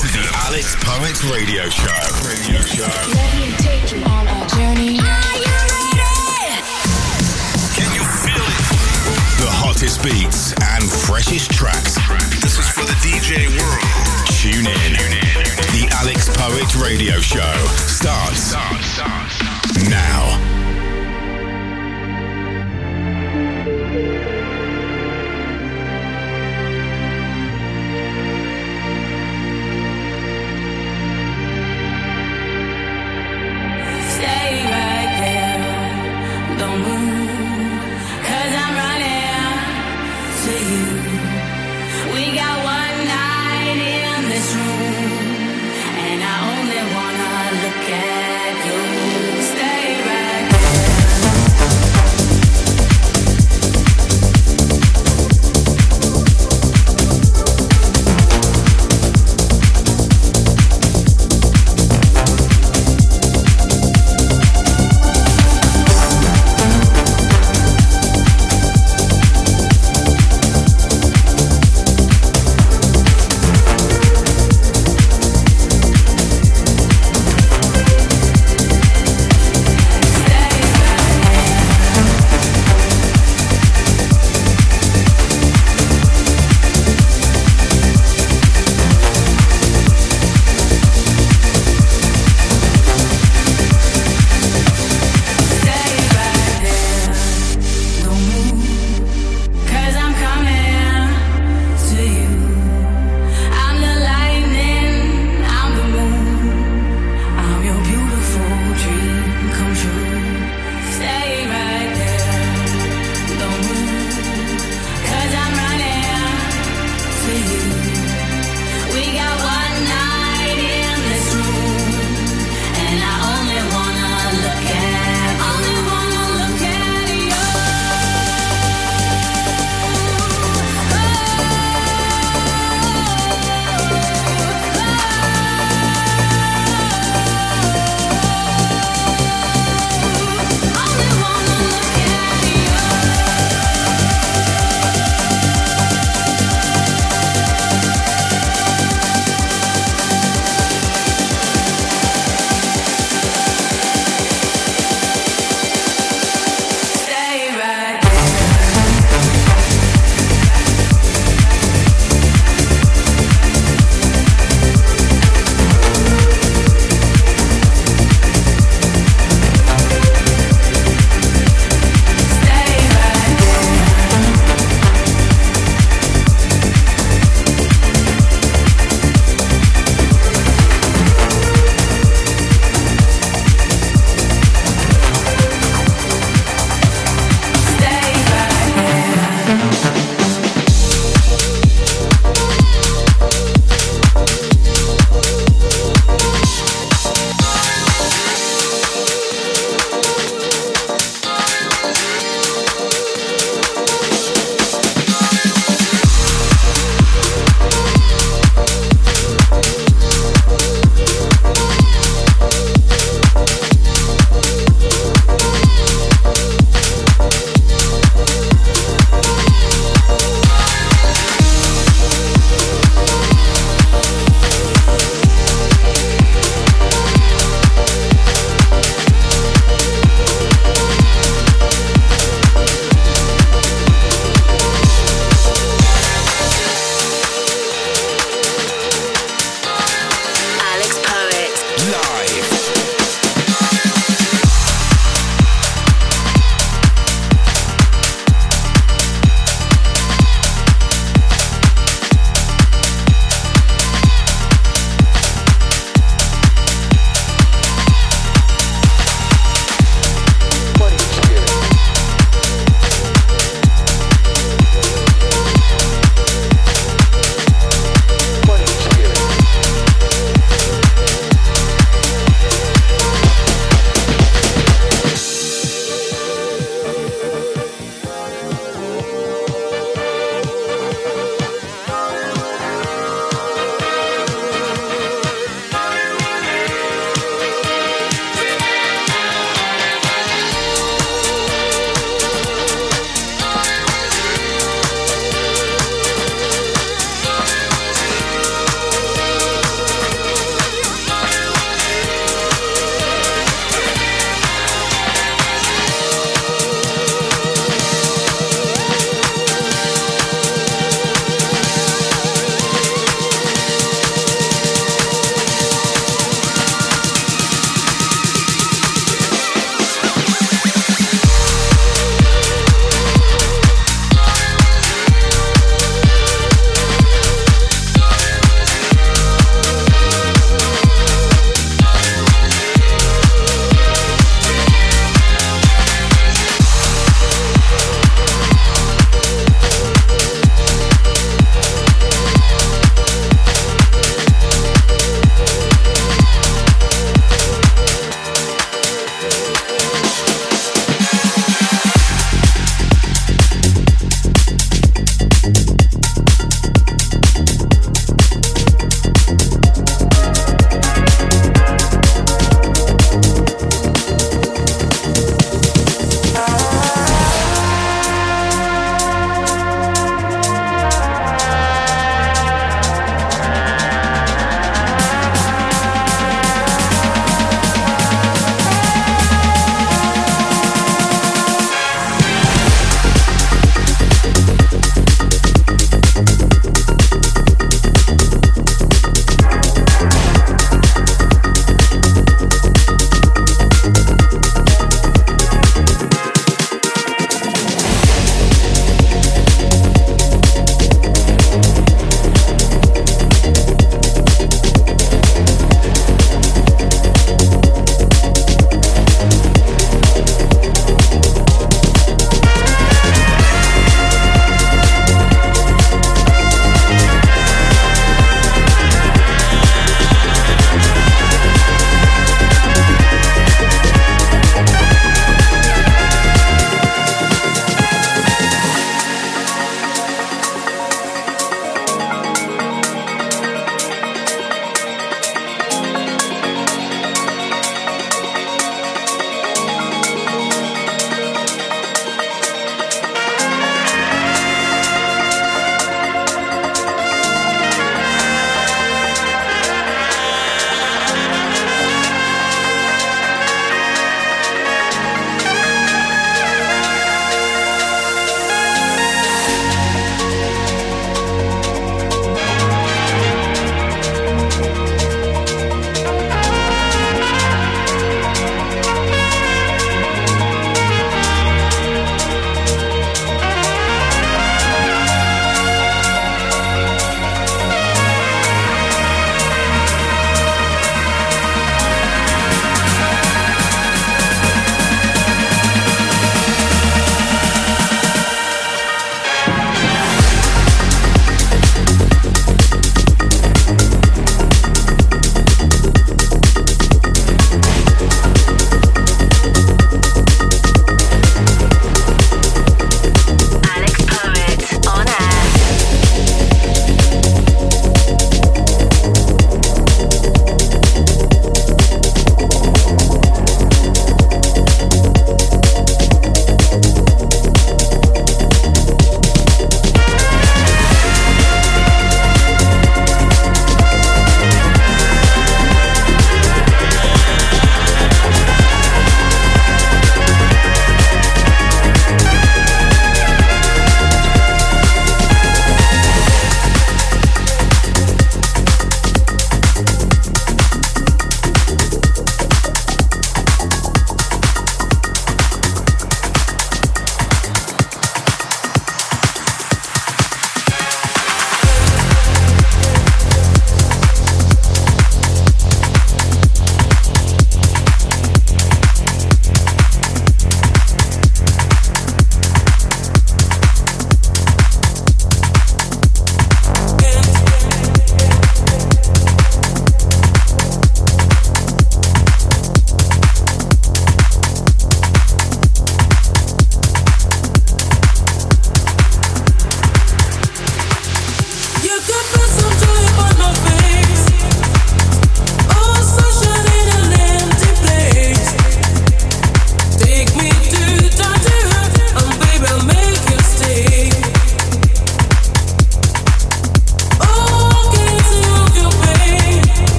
to the Alex Poet Radio Show. Radio Show. Let me take you on a journey. Can you feel it? The hottest beats and freshest tracks. This is for the DJ world. Tune in. The Alex Poet Radio Show starts now.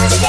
I was a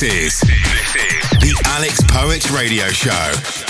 This is the Alex Poets Radio Show.